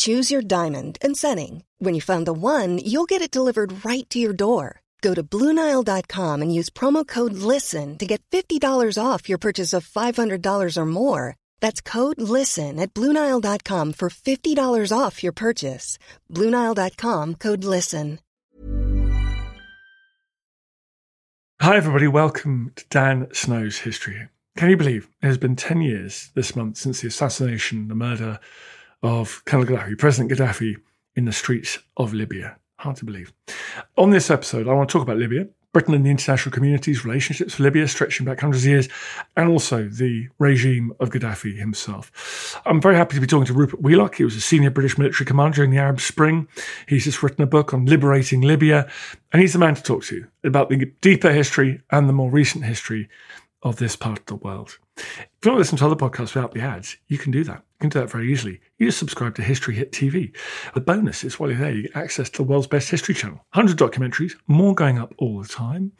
Choose your diamond and setting. When you find the one, you'll get it delivered right to your door. Go to Bluenile.com and use promo code LISTEN to get $50 off your purchase of $500 or more. That's code LISTEN at Bluenile.com for $50 off your purchase. Bluenile.com code LISTEN. Hi, everybody. Welcome to Dan Snow's History. Can you believe it has been 10 years this month since the assassination, the murder of Colonel Gaddafi, President Gaddafi, in the streets of Libya? Hard to believe. On this episode, I want to talk about Libya, Britain and the international community's relationships with Libya, stretching back hundreds of years, and also the regime of Gaddafi himself. I'm very happy to be talking to Rupert Wieloch. He was a senior British military commander during the Arab Spring. He's just written a book on liberating Libya, and he's the man to talk to about the deeper history and the more recent history of this part of the world. If you want to listen to other podcasts without the ads, you can do that. You can do that very easily. You just subscribe to History Hit TV. The bonus is while you're there, you get access to the world's best history channel. 100 documentaries, more going up all the time.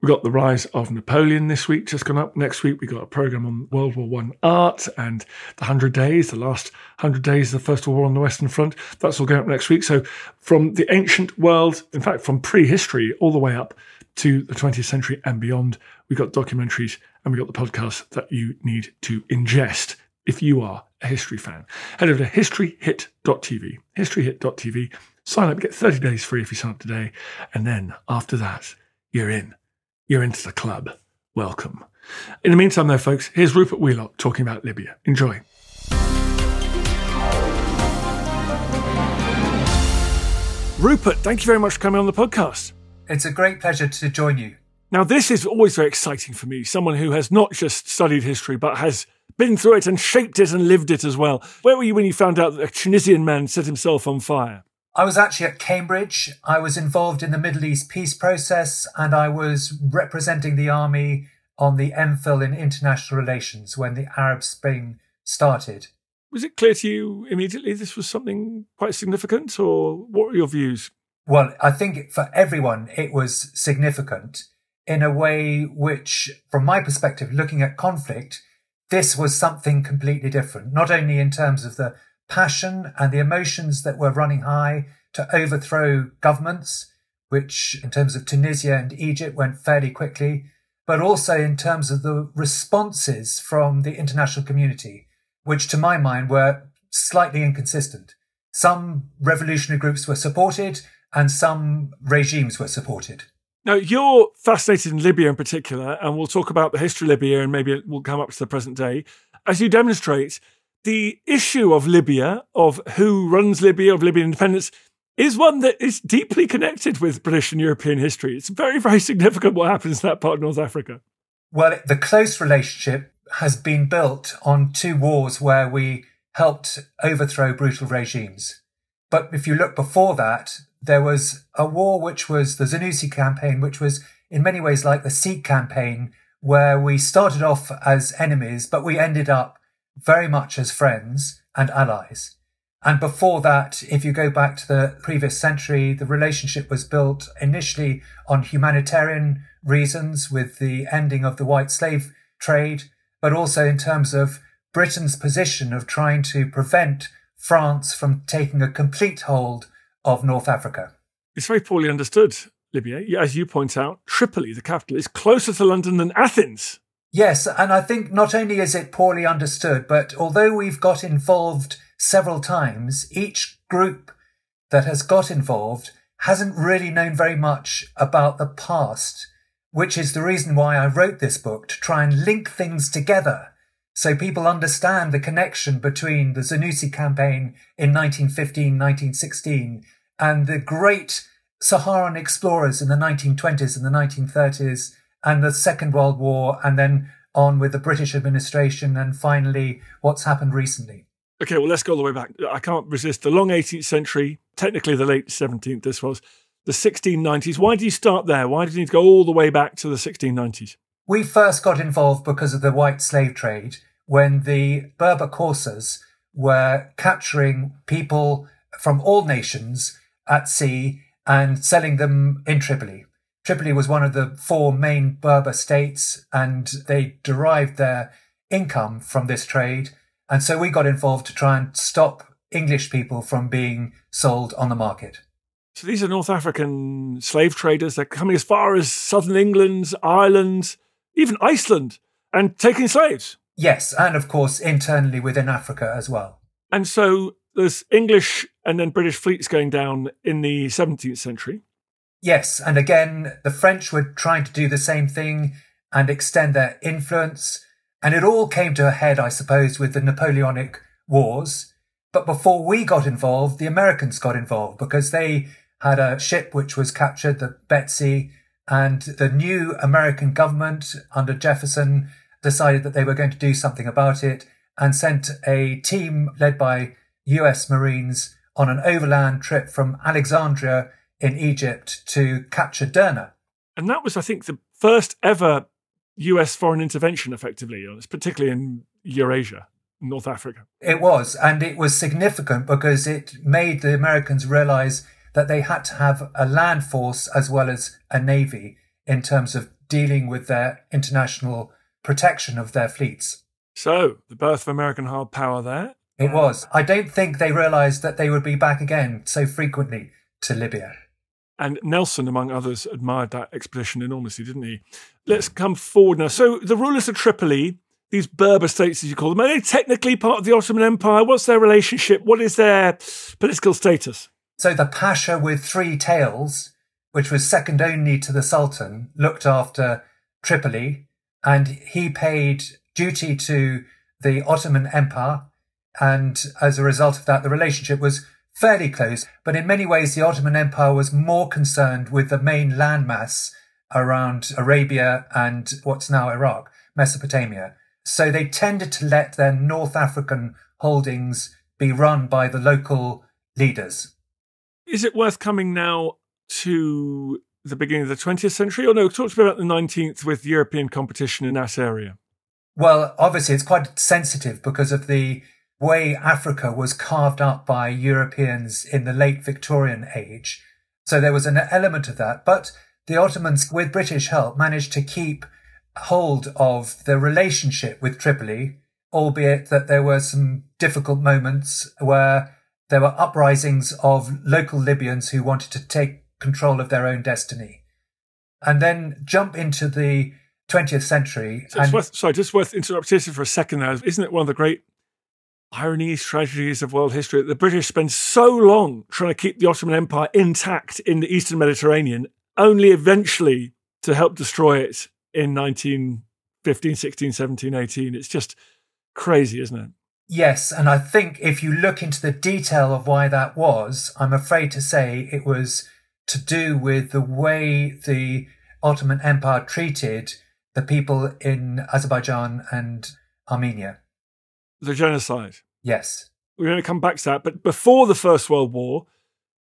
We've got The Rise of Napoleon this week, just gone up. Next week, we've got a program on World War One art and the 100 days, the last 100 days of the First World War on the Western Front. That's all going up next week. So from the ancient world, in fact, from prehistory all the way up to the 20th century and beyond, we've got documentaries and we've got the podcast that you need to ingest if you are a history fan. Head over to historyhit.tv, historyhit.tv, sign up, get 30 days free if you sign up today. And then after that, you're in. You're into the club. Welcome. In the meantime, though, folks, here's Rupert Wieloch talking about Libya. Enjoy. Rupert, thank you very much for coming on the podcast. It's a great pleasure to join you. Now, this is always very exciting for me, someone who has not just studied history, but has been through it and shaped it and lived it as well. Where were you when you found out that a Tunisian man set himself on fire? I was actually at Cambridge. I was involved in the Middle East peace process and I was representing the army on the MPhil in international relations when the Arab Spring started. Was it clear to you immediately this was something quite significant, or what were your views? Well, I think for everyone it was significant in a way which, from my perspective, looking at conflict, this was something completely different, not only in terms of the passion and the emotions that were running high to overthrow governments, which in terms of Tunisia and Egypt went fairly quickly, but also in terms of the responses from the international community, which to my mind were slightly inconsistent. Some revolutionary groups were supported and some regimes were supported. Now, you're fascinated in Libya in particular, and we'll talk about the history of Libya and maybe we'll come up to the present day. As you demonstrate, the issue of Libya, of who runs Libya, of Libyan independence, is one that is deeply connected with British and European history. It's very, very significant what happens in that part of North Africa. Well, the close relationship has been built on two wars where we helped overthrow brutal regimes. But if you look before that, there was a war which was the Senussi campaign, which was in many ways like the Sikh campaign, where we started off as enemies, but we ended up very much as friends and allies. And before that, if you go back to the previous century, the relationship was built initially on humanitarian reasons with the ending of the white slave trade, but also in terms of Britain's position of trying to prevent France from taking a complete hold of North Africa. It's very poorly understood, Libya. As you point out, Tripoli, the capital, is closer to London than Athens. Yes, and I think not only is it poorly understood, but although we've got involved several times, each group that has got involved hasn't really known very much about the past, which is the reason why I wrote this book to try and link things together so people understand the connection between the Senussi campaign in 1915, 1916 and the great Saharan explorers in the 1920s and the 1930s and the Second World War and then on with the British administration and finally what's happened recently. Okay, well, let's go all the way back. I can't resist the long 18th century, technically the late 17th, this was. the 1690s. Why did you start there? Why did you need to go all the way back to the 1690s? We first got involved because of the white slave trade when the Barbary corsairs were capturing people from all nations at sea and selling them in Tripoli. Tripoli was one of the four main Barbary states, and they derived their income from this trade. And so we got involved to try and stop English people from being sold on the market. So these are North African slave traders. They're coming as far as southern England, Ireland, even Iceland, and taking slaves. Yes, and of course internally within Africa as well. And so there's English and then British fleets going down in the 17th century. Yes, and again, the French were trying to do the same thing and extend their influence. And it all came to a head, I suppose, with the Napoleonic Wars. But before we got involved, the Americans got involved because they had a ship which was captured, the Betsy, and the new American government under Jefferson decided that they were going to do something about it and sent a team led by US Marines on an overland trip from Alexandria in Egypt to capture Derna. And that was, I think, the first ever US foreign intervention, effectively, uh, particularly in Eurasia, North Africa. It was. And it was significant because it made the Americans realize that they had to have a land force as well as a navy in terms of dealing with their international protection of their fleets. So, the birth of American hard power there. It was. I don't think they realized that they would be back again so frequently to Libya. And Nelson, among others, admired that expedition enormously, didn't he? Let's come forward now. So, the rulers of Tripoli, these Barbary states, as you call them, are they technically part of the Ottoman Empire? What's their relationship? What is their political status? So, the Pasha with three tails, which was second only to the Sultan, looked after Tripoli, and he paid duty to the Ottoman Empire and as a result of that, the relationship was fairly close. But in many ways, the Ottoman Empire was more concerned with the main landmass around Arabia and what's now Iraq, Mesopotamia. So they tended to let their North African holdings be run by the local leaders. Is it worth coming now to the beginning of the 20th century? Or no, talk to me about the 19th with European competition in that area. Well, obviously, it's quite sensitive because of the way Africa was carved up by Europeans in the late Victorian age. So there was an element of that. But the Ottomans, with British help, managed to keep hold of the relationship with Tripoli, albeit that there were some difficult moments where there were uprisings of local Libyans who wanted to take control of their own destiny. And then jump into the 20th century. So and- worth, sorry, just worth interrupting for a second now. Isn't it one of the great ironies, tragedies of world history. That the British spend so long trying to keep the Ottoman Empire intact in the Eastern Mediterranean, only eventually to help destroy it in 1915, 16, 17, 18. It's just crazy, isn't it? Yes, and I think if you look into the detail of why that was, I'm afraid to say it was to do with the way the Ottoman Empire treated the people in Azerbaijan and Armenia the genocide. Yes. We're going to come back to that. But before the First World War,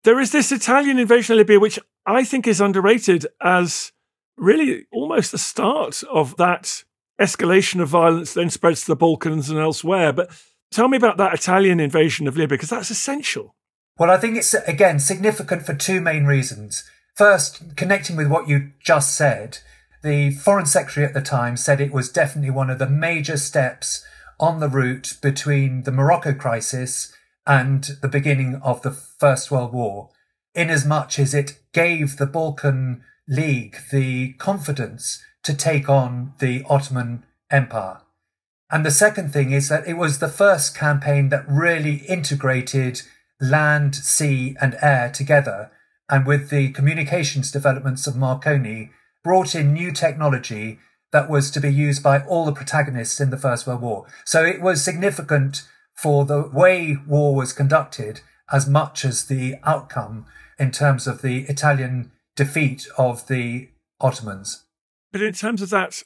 there is this Italian invasion of Libya, which I think is underrated as really almost the start of that escalation of violence, then spreads to the Balkans and elsewhere. But tell me about that Italian invasion of Libya, because that's essential. Well, I think it's, again, significant for two main reasons. First, connecting with what you just said, the Foreign Secretary at the time said it was definitely one of the major steps on the route between the Morocco crisis and the beginning of the First World War, inasmuch as it gave the Balkan League the confidence to take on the Ottoman Empire. And the second thing is that it was the first campaign that really integrated land, sea, and air together. And with the communications developments of Marconi, brought in new technology that was to be used by all the protagonists in the First World War. So it was significant for the way war was conducted as much as the outcome in terms of the Italian defeat of the Ottomans. But in terms of that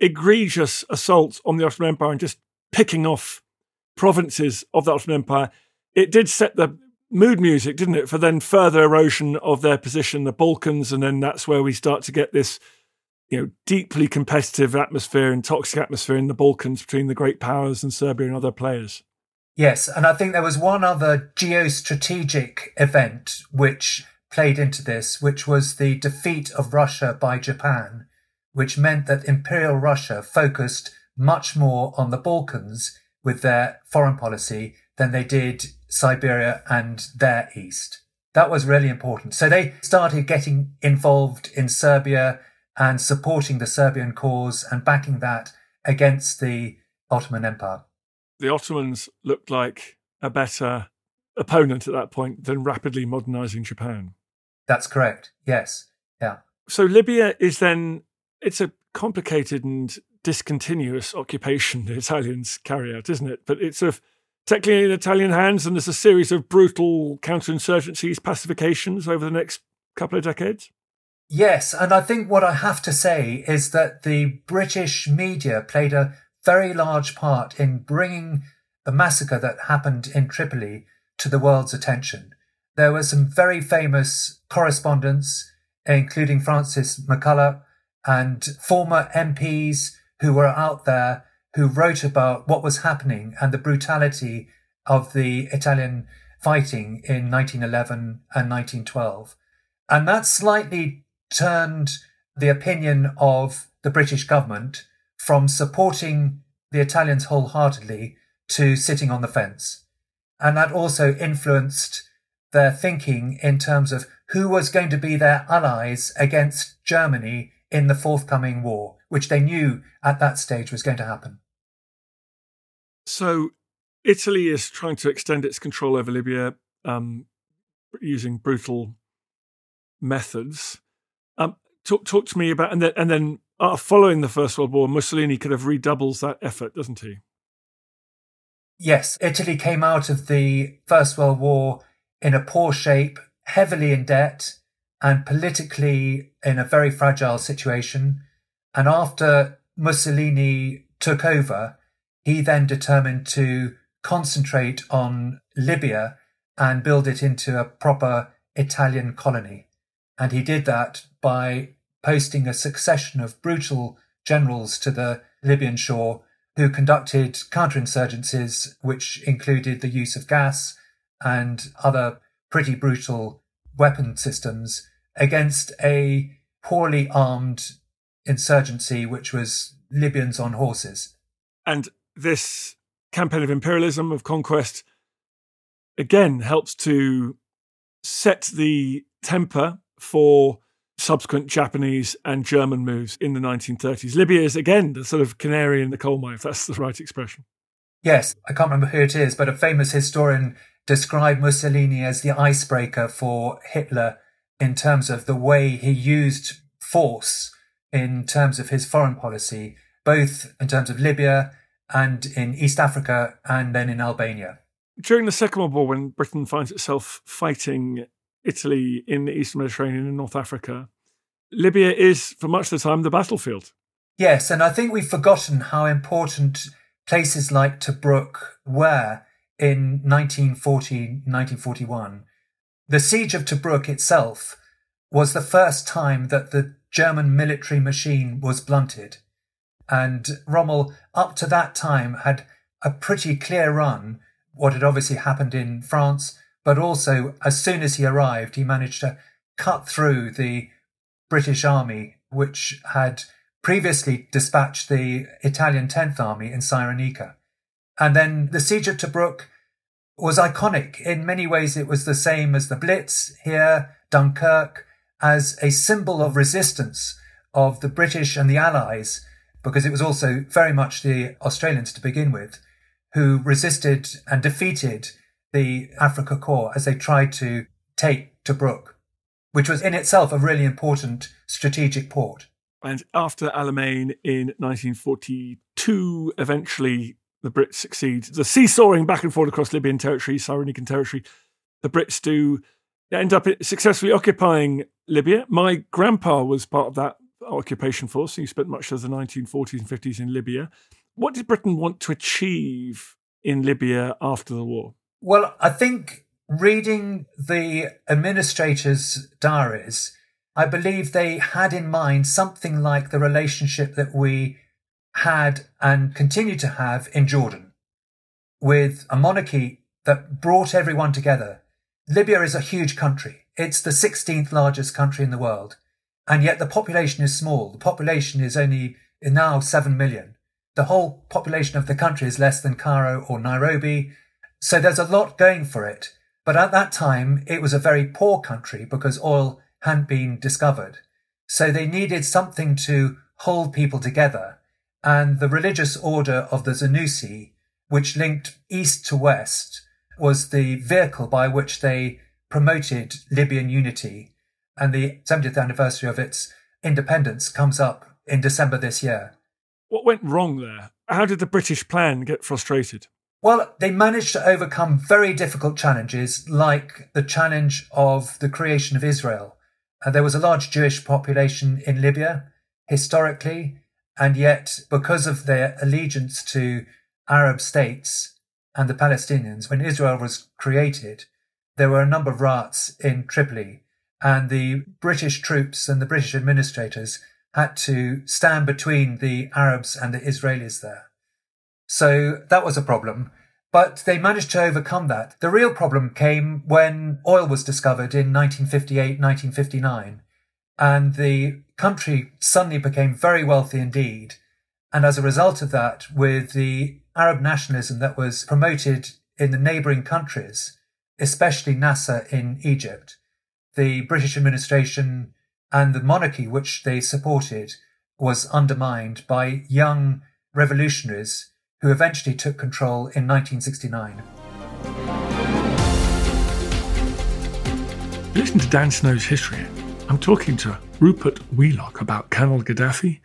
egregious assault on the Ottoman Empire and just picking off provinces of the Ottoman Empire, it did set the mood music, didn't it, for then further erosion of their position the Balkans, and then that's where we start to get this, you know, deeply competitive atmosphere and toxic atmosphere in the Balkans between the great powers and Serbia and other players. Yes, and I think there was one other geostrategic event which played into this, which was the defeat of Russia by Japan, which meant that Imperial Russia focused much more on the Balkans with their foreign policy than they did Siberia and their east. That was really important. So they started getting involved in Serbia and supporting the Serbian cause and backing that against the Ottoman Empire. The Ottomans looked like a better opponent at that point than rapidly modernizing Japan. That's correct. Yes. Yeah. So Libya is then it's a complicated and discontinuous occupation the Italians carry out, isn't it? But it's sort of technically in Italian hands, and there's a series of brutal counterinsurgencies, pacifications over the next couple of decades. Yes, and I think what I have to say is that the British media played a very large part in bringing the massacre that happened in Tripoli to the world's attention. There were some very famous correspondents, including Francis McCullagh and former MPs who were out there who wrote about what was happening and the brutality of the Italian fighting in 1911 and 1912. And that slightly turned the opinion of the British government from supporting the Italians wholeheartedly to sitting on the fence. And that also influenced their thinking in terms of who was going to be their allies against Germany in the forthcoming war, which they knew at that stage was going to happen. So, Italy is trying to extend its control over Libya um, using brutal methods. Um, talk, talk to me about, and then, and then uh, following the First World War, Mussolini kind of redoubles that effort, doesn't he? Yes, Italy came out of the First World War in a poor shape, heavily in debt, and politically in a very fragile situation. And after Mussolini took over, he then determined to concentrate on Libya and build it into a proper Italian colony. And he did that by posting a succession of brutal generals to the Libyan shore who conducted counterinsurgencies, which included the use of gas and other pretty brutal weapon systems against a poorly armed insurgency, which was Libyans on horses. And this campaign of imperialism, of conquest, again helps to set the temper for subsequent Japanese and German moves in the 1930s. Libya is again the sort of canary in the coal mine, if that's the right expression. Yes, I can't remember who it is, but a famous historian described Mussolini as the icebreaker for Hitler in terms of the way he used force in terms of his foreign policy, both in terms of Libya and in East Africa and then in Albania. During the Second World War, when Britain finds itself fighting Italy in the Eastern Mediterranean and North Africa, Libya is, for much of the time, the battlefield. Yes, and I think we've forgotten how important places like Tobruk were in 1940, 1941. The siege of Tobruk itself was the first time that the German military machine was blunted. And Rommel, up to that time, had a pretty clear run, what had obviously happened in France, but also as soon as he arrived, he managed to cut through the British army, which had previously dispatched the Italian 10th Army in Cyrenaica. And then the siege of Tobruk was iconic. In many ways, it was the same as the Blitz here, Dunkirk, as a symbol of resistance of the British and the Allies, because it was also very much the Australians to begin with, who resisted and defeated the Afrika Korps as they tried to take Tobruk, which was in itself a really important strategic port. And after Alamein in 1942, eventually the Brits succeed. The seesawing back and forth across Libyan territory, Cyrenaican territory, the Brits do end up successfully occupying Libya. My grandpa was part of that occupation force. He spent much of the 1940s and 50s in Libya. What did Britain want to achieve in Libya after the war? Well, I think reading the administrators' diaries, I believe they had in mind something like the relationship that we had and continue to have in Jordan with a monarchy that brought everyone together. Libya is a huge country. It's the 16th largest country in the world. And yet the population is small. The population is only now 7 million. The whole population of the country is less than Cairo or Nairobi. So there's a lot going for it. But at that time, it was a very poor country because oil hadn't been discovered. So they needed something to hold people together. And the religious order of the Senussi, which linked east to west, was the vehicle by which they promoted Libyan unity. And the 70th anniversary of its independence comes up in December this year. What went wrong there? How did the British plan get frustrated? Well, they managed to overcome very difficult challenges like the challenge of the creation of Israel. Uh, there was a large Jewish population in Libya historically, and yet because of their allegiance to Arab states and the Palestinians, when Israel was created, there were a number of riots in Tripoli, and the British troops and the British administrators had to stand between the Arabs and the Israelis there. So that was a problem. But they managed to overcome that. The real problem came when oil was discovered in 1958, 1959, and the country suddenly became very wealthy indeed. And as a result of that, with the Arab nationalism that was promoted in the neighboring countries, especially Nasser in Egypt, the British administration and the monarchy which they supported was undermined by young revolutionaries who eventually took control in 1969. Listen to Dan Snow's history. I'm talking to Rupert Wieloch about Colonel Gaddafi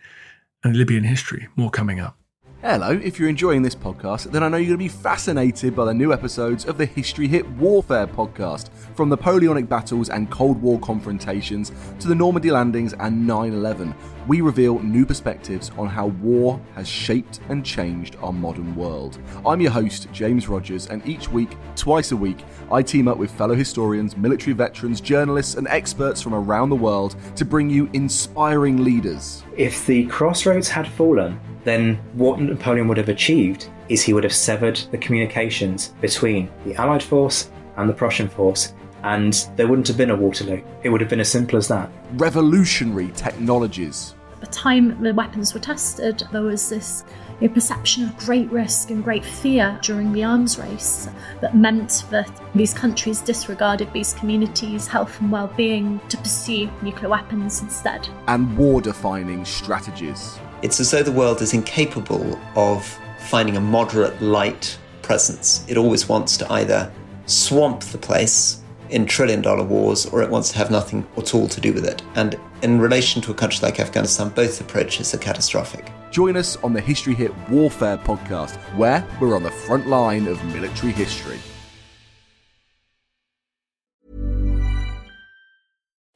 and Libyan history. More coming up. Hello, if you're enjoying this podcast, then I know you're going to be fascinated by the new episodes of the History Hit Warfare podcast, from Napoleonic battles and Cold War confrontations to the Normandy landings and 9 11. We reveal new perspectives on how war has shaped and changed our modern world. I'm your host, James Rogers, and each week, twice a week, I team up with fellow historians, military veterans, journalists, and experts from around the world to bring you inspiring leaders. If the crossroads had fallen, then what Napoleon would have achieved is he would have severed the communications between the Allied force and the Prussian force, and there wouldn't have been a Waterloo. It would have been as simple as that. Revolutionary technologies. At the time the weapons were tested, there was this a perception of great risk and great fear during the arms race that meant that these countries disregarded these communities' health and well-being to pursue nuclear weapons instead. And war defining strategies. It's as though the world is incapable of finding a moderate light presence. It always wants to either swamp the place in trillion dollar wars or it wants to have nothing at all to do with it. And in relation to a country like Afghanistan, both approaches are catastrophic. Join us on the History Hit Warfare podcast, where we're on the front line of military history.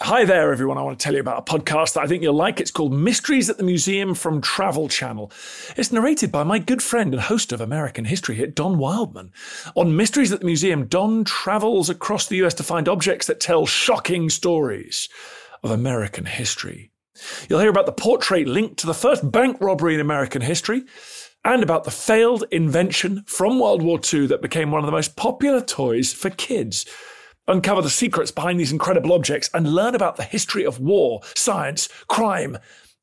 Hi there, everyone. I want to tell you about a podcast that I think you'll like. It's called Mysteries at the Museum from Travel Channel. It's narrated by my good friend and host of American History Hit, Don Wildman. On Mysteries at the Museum, Don travels across the US to find objects that tell shocking stories. of American history. You'll hear about the portrait linked to the first bank robbery in American history and about the failed invention from World War II that became one of the most popular toys for kids. Uncover the secrets behind these incredible objects and learn about the history of war, science, crime,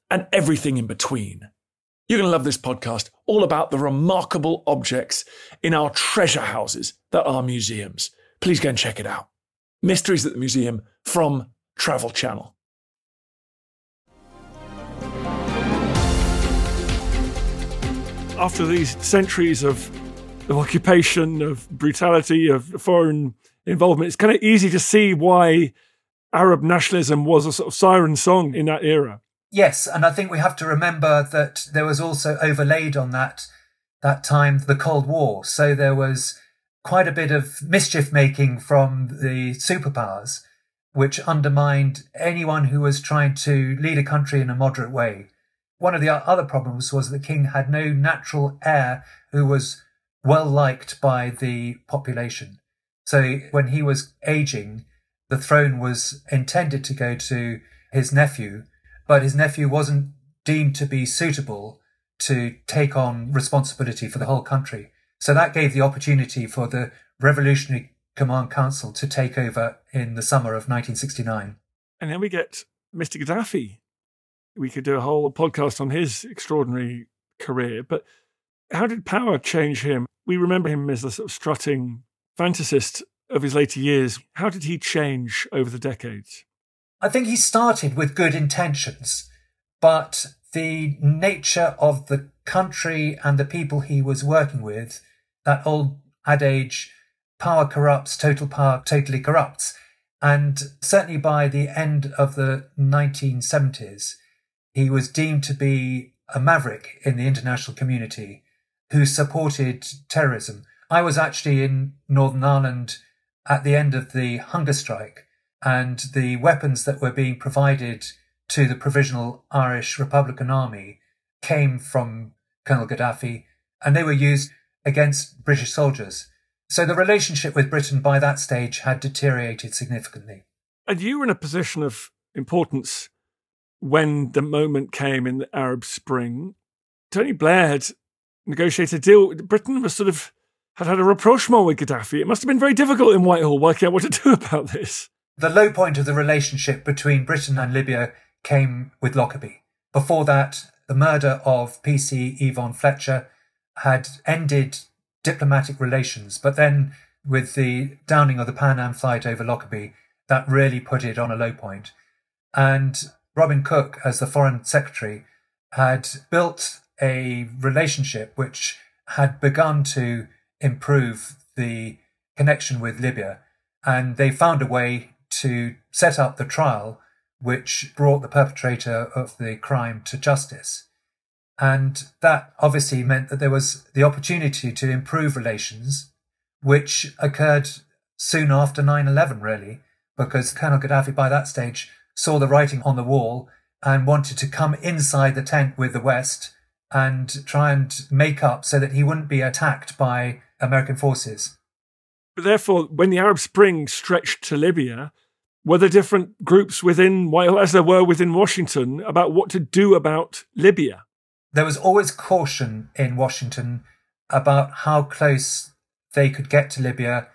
and everything in between. You're going to love this podcast, all about the remarkable objects in our treasure houses that are museums. Please go and check it out. Mysteries at the Museum from Travel Channel. after these centuries of, of occupation, of brutality, of foreign involvement, it's kind of easy to see why Arab nationalism was a sort of siren song in that era. Yes, and I think we have to remember that there was also overlaid on that that time the Cold War. So there was quite a bit of mischief making from the superpowers, which undermined anyone who was trying to lead a country in a moderate way. One of the other problems was the king had no natural heir who was well liked by the population. So when he was aging, the throne was intended to go to his nephew, but his nephew wasn't deemed to be suitable to take on responsibility for the whole country. So that gave the opportunity for the Revolutionary Command Council to take over in the summer of 1969. And then we get Mr. Gaddafi, we could do a whole podcast on his extraordinary career. But how did power change him? We remember him as the sort of strutting fantasist of his later years. How did he change over the decades? I think he started with good intentions, but the nature of the country and the people he was working with, that old adage, power corrupts, total power totally corrupts. And certainly by the end of the 1970s, he was deemed to be a maverick in the international community who supported terrorism. I was actually in Northern Ireland at the end of the hunger strike, and the weapons that were being provided to the Provisional Irish Republican Army came from Colonel Gaddafi, and they were used against British soldiers. So the relationship with Britain by that stage had deteriorated significantly. And you were in a position of importance when the moment came in the Arab Spring, Tony Blair had negotiated a deal. Britain was sort of had had a rapprochement with Gaddafi. It must have been very difficult in Whitehall working out what to do about this. The low point of the relationship between Britain and Libya came with Lockerbie. Before that, the murder of PC Yvonne Fletcher had ended diplomatic relations, but then with the downing of the Pan Am flight over Lockerbie, that really put it on a low point. And Robin Cook, as the Foreign Secretary, had built a relationship which had begun to improve the connection with Libya. And they found a way to set up the trial which brought the perpetrator of the crime to justice. And that obviously meant that there was the opportunity to improve relations, which occurred soon after 9 11, really, because Colonel Gaddafi by that stage saw the writing on the wall and wanted to come inside the tent with the West and try and make up so that he wouldn't be attacked by American forces. But therefore, when the Arab Spring stretched to Libya, were there different groups within as there were within Washington, about what to do about Libya? There was always caution in Washington about how close they could get to Libya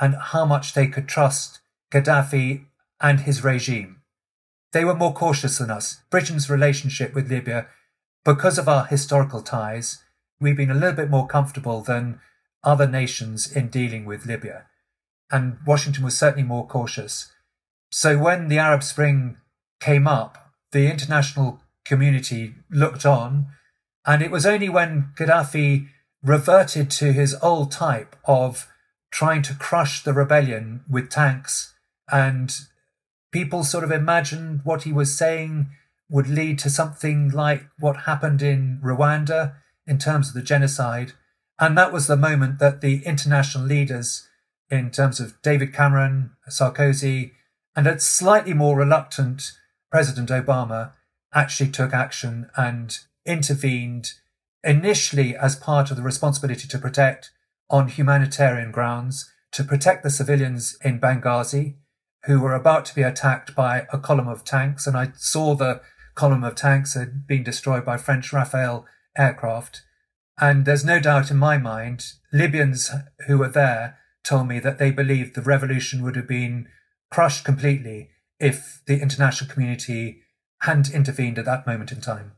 and how much they could trust Gaddafi and his regime. They were more cautious than us. Britain's relationship with Libya, because of our historical ties, we've been a little bit more comfortable than other nations in dealing with Libya. And Washington was certainly more cautious. So when the Arab Spring came up, the international community looked on, and it was only when Gaddafi reverted to his old type of trying to crush the rebellion with tanks and people sort of imagined what he was saying would lead to something like what happened in Rwanda in terms of the genocide. And that was the moment that the international leaders, in terms of David Cameron, Sarkozy, and a slightly more reluctant President Obama, actually took action and intervened initially as part of the responsibility to protect on humanitarian grounds, to protect the civilians in Benghazi, who were about to be attacked by a column of tanks. And I saw the column of tanks had been destroyed by French Rafale aircraft. And there's no doubt in my mind, Libyans who were there told me that they believed the revolution would have been crushed completely if the international community hadn't intervened at that moment in time.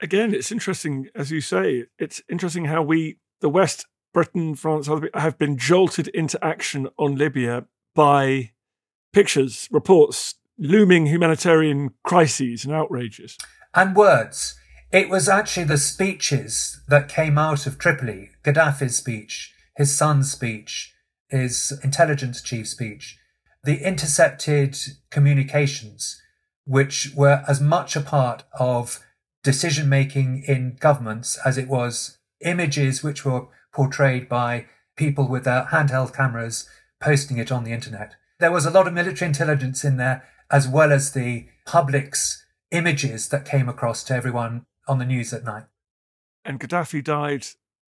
Again, it's interesting, as you say, it's interesting how we, the West, Britain, France, have been jolted into action on Libya by pictures, reports, looming humanitarian crises and outrages. And words. It was actually the speeches that came out of Tripoli Gaddafi's speech, his son's speech, his intelligence chief speech, the intercepted communications, which were as much a part of decision making in governments as it was images which were portrayed by people with their handheld cameras posting it on the internet. There was a lot of military intelligence in there, as well as the public's images that came across to everyone on the news at night. And Gaddafi died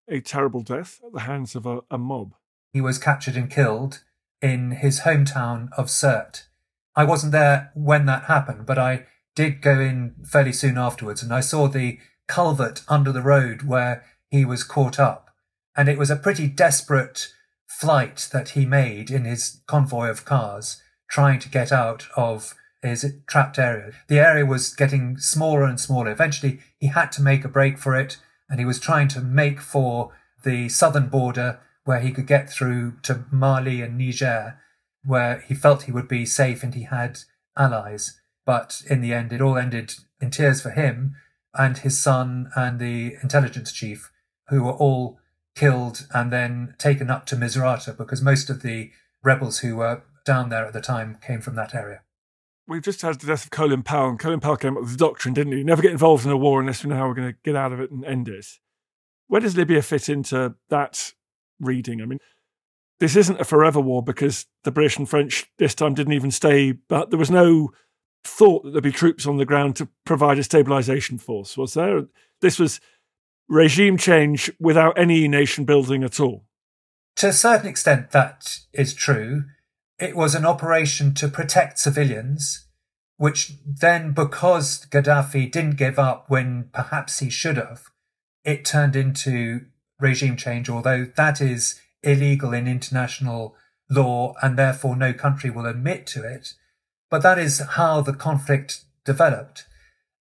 a terrible death at the hands of a, a mob. He was captured and killed in his hometown of Sirte. I wasn't there when that happened, but I did go in fairly soon afterwards and I saw the culvert under the road where he was caught up. And it was a pretty desperate flight that he made in his convoy of cars trying to get out of his trapped area. The area was getting smaller and smaller. Eventually, he had to make a break for it and he was trying to make for the southern border where he could get through to Mali and Niger, where he felt he would be safe and he had allies. But in the end, it all ended in tears for him and his son and the intelligence chief, who were all killed and then taken up to Misrata because most of the rebels who were down there at the time came from that area. We've just had the death of Colin Powell, and Colin Powell came up with the doctrine, didn't he? Never get involved in a war unless we know how we're going to get out of it and end it. Where does Libya fit into that reading? I mean, this isn't a forever war because the British and French this time didn't even stay, but there was no thought that there'd be troops on the ground to provide a stabilization force, was there? This was regime change without any nation building at all. To a certain extent, that is true. It was an operation to protect civilians, which then, because Gaddafi didn't give up when perhaps he should have, it turned into regime change, although that is illegal in international law and therefore no country will admit to it. But that is how the conflict developed.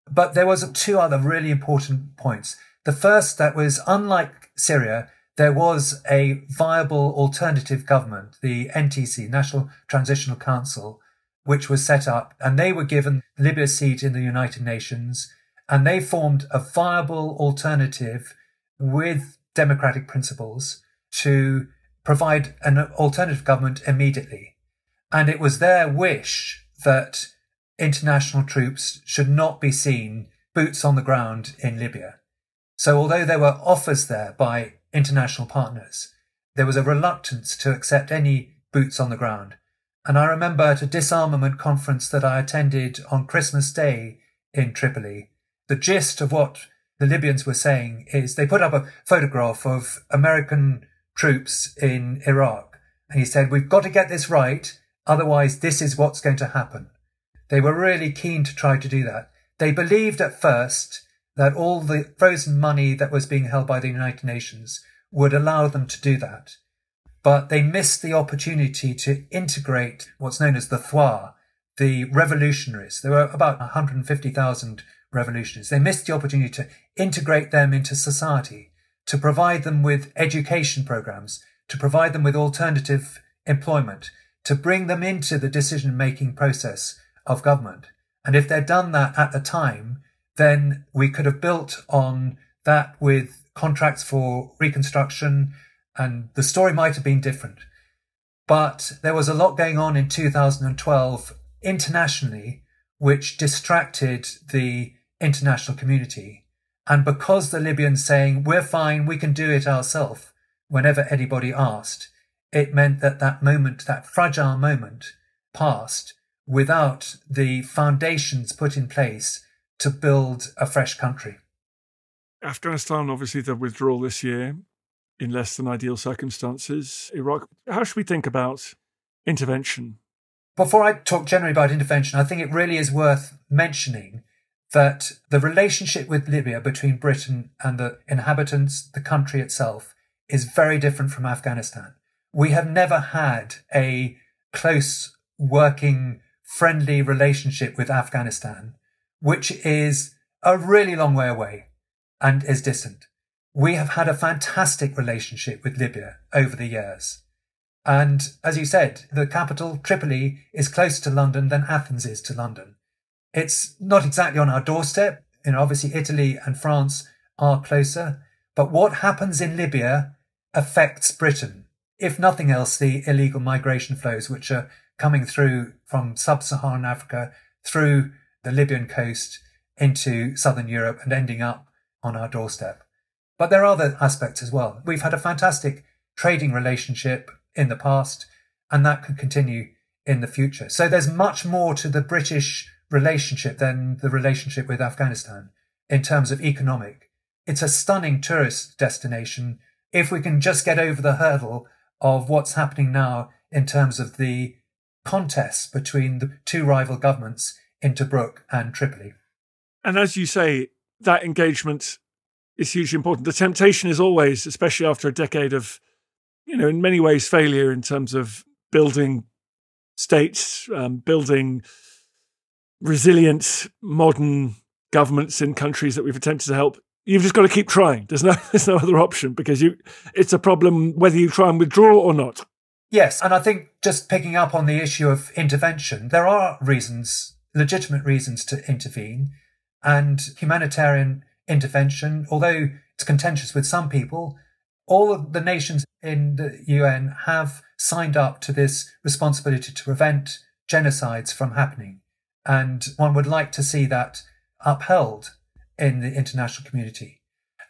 But there was two other really important points. The first that was unlike Syria, there was a viable alternative government, the NTC, National Transitional Council, which was set up and they were given Libya's seat in the United Nations and they formed a viable alternative with democratic principles to provide an alternative government immediately. And it was their wish that international troops should not be seen boots on the ground in Libya. So although there were offers there by international partners, there was a reluctance to accept any boots on the ground. And I remember at a disarmament conference that I attended on Christmas Day in Tripoli, the gist of what the Libyans were saying is they put up a photograph of American troops in Iraq. And he said, We've got to get this right. Otherwise, this is what's going to happen. They were really keen to try to do that. They believed at first that all the frozen money that was being held by the United Nations would allow them to do that. But they missed the opportunity to integrate what's known as the Thwa, the revolutionaries. There were about 150,000 revolutionaries. They missed the opportunity to integrate them into society, to provide them with education programs, to provide them with alternative employment, to bring them into the decision making process of government. And if they'd done that at the time, then we could have built on that with contracts for reconstruction and the story might have been different. But there was a lot going on in 2012 internationally, which distracted the international community. And because the Libyans saying, we're fine, we can do it ourselves, whenever anybody asked, it meant that that moment, that fragile moment, passed without the foundations put in place to build a fresh country. Afghanistan, obviously, the withdrawal this year in less than ideal circumstances. Iraq, how should we think about intervention Before I talk generally about intervention, I think it really is worth mentioning that the relationship with Libya between Britain and the inhabitants, the country itself, is very different from Afghanistan. We have never had a close, working, friendly relationship with Afghanistan, which is a really long way away and is distant. We have had a fantastic relationship with Libya over the years. And as you said, the capital, Tripoli, is closer to London than Athens is to London. It's not exactly on our doorstep. You know, obviously Italy and France are closer, but what happens in Libya affects Britain. If nothing else, the illegal migration flows, which are coming through from sub-Saharan Africa through the Libyan coast into southern Europe and ending up on our doorstep. But there are other aspects as well. We've had a fantastic trading relationship in the past, and that could continue in the future. So there's much more to the British relationship than the relationship with Afghanistan in terms of economic. It's a stunning tourist destination if we can just get over the hurdle of what's happening now in terms of the contest between the two rival governments in Tobruk and Tripoli. And as you say, that engagement is hugely important. The temptation is always, especially after a decade of you know, in many ways, failure in terms of building states, um, building resilient, modern governments in countries that we've attempted to help. You've just got to keep trying. There's no, there's no other option because you, it's a problem whether you try and withdraw or not. Yes, and I think just picking up on the issue of intervention, there are reasons, legitimate reasons to intervene, and humanitarian intervention, although it's contentious with some people, all of the nations in the UN have signed up to this responsibility to prevent genocides from happening. And one would like to see that upheld in the international community.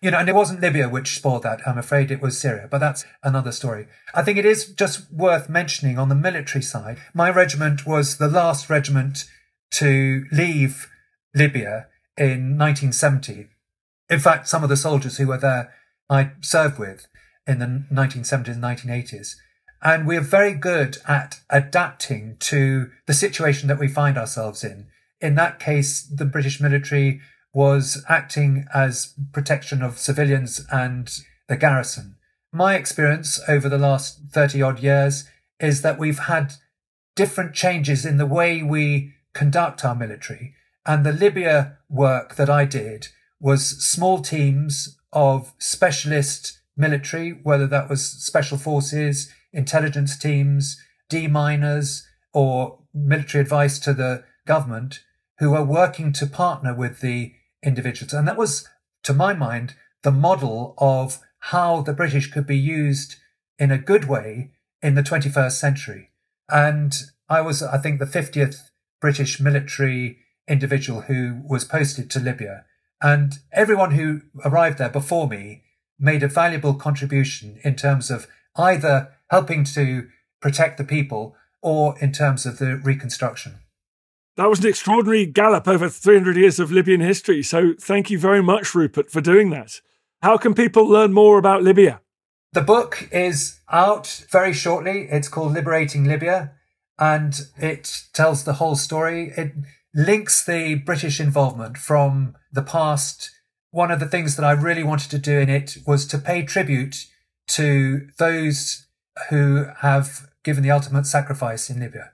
You know, and it wasn't Libya which spoiled that. I'm afraid it was Syria, but that's another story. I think it is just worth mentioning on the military side. My regiment was the last regiment to leave Libya in 1970. In fact, some of the soldiers who were there I served with in the 1970s and 1980s. And we're very good at adapting to the situation that we find ourselves in. In that case, the British military was acting as protection of civilians and the garrison. My experience over the last 30 odd years is that we've had different changes in the way we conduct our military. And the Libya work that I did was small teams of specialist military, whether that was special forces, intelligence teams, deminers, or military advice to the government, who are working to partner with the individuals. And that was, to my mind, the model of how the British could be used in a good way in the 21st century. And I was, I think, the 50th British military individual who was posted to Libya. And everyone who arrived there before me made a valuable contribution in terms of either helping to protect the people or in terms of the reconstruction. That was an extraordinary gallop over 300 years of Libyan history. So thank you very much, Rupert, for doing that. How can people learn more about Libya? The book is out very shortly. It's called Liberating Libya and it tells the whole story. It links the British involvement from the past. One of the things that I really wanted to do in it was to pay tribute to those who have given the ultimate sacrifice in Libya.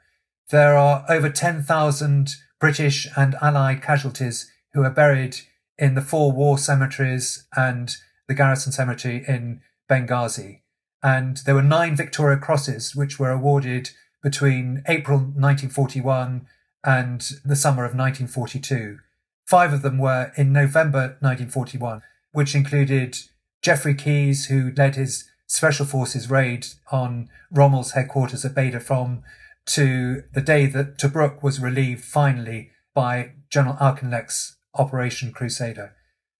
There are over 10,000 British and Allied casualties who are buried in the four war cemeteries and the garrison cemetery in Benghazi. And there were nine Victoria Crosses, which were awarded between April 1941 and the summer of 1942. Five of them were in November 1941, which included Geoffrey Keyes, who led his Special Forces raid on Rommel's headquarters at Beta from to the day that Tobruk was relieved finally by General Auchinleck's Operation Crusader.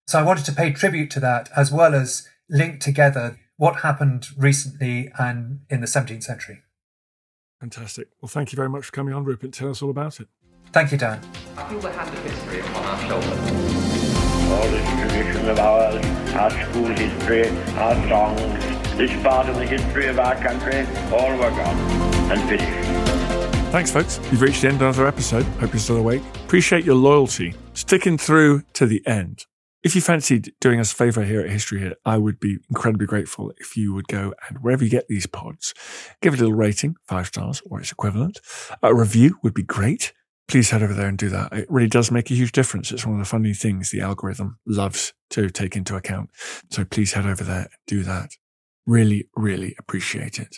So I wanted to pay tribute to that as well as link together what happened recently and in the 17th century. Fantastic. Well, thank you very much for coming on, Rupert. Tell us all about it. Thank you, Dan. I feel the hand of history upon our shoulders. All this tradition of ours, our school history, our songs, this part of the history of our country, all were gone and finished. Thanks, folks. You've reached the end of another episode. Hope you're still awake. Appreciate your loyalty, sticking through to the end. If you fancied doing us a favor here at History Hit, I would be incredibly grateful if you would go and wherever you get these pods, give a little rating, five stars or its equivalent. A review would be great. Please head over there and do that. It really does make a huge difference. It's one of the funny things the algorithm loves to take into account. So please head over there and do that. Really, really appreciate it.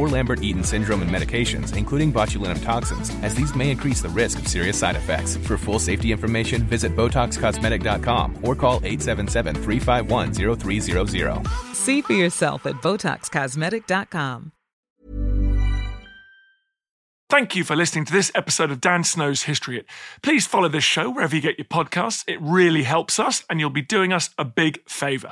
or Lambert Eaton syndrome and medications, including botulinum toxins, as these may increase the risk of serious side effects. For full safety information, visit BotoxCosmetic.com or call 877 351 0300. See for yourself at BotoxCosmetic.com. Thank you for listening to this episode of Dan Snow's History Hit. Please follow this show wherever you get your podcasts. It really helps us, and you'll be doing us a big favour.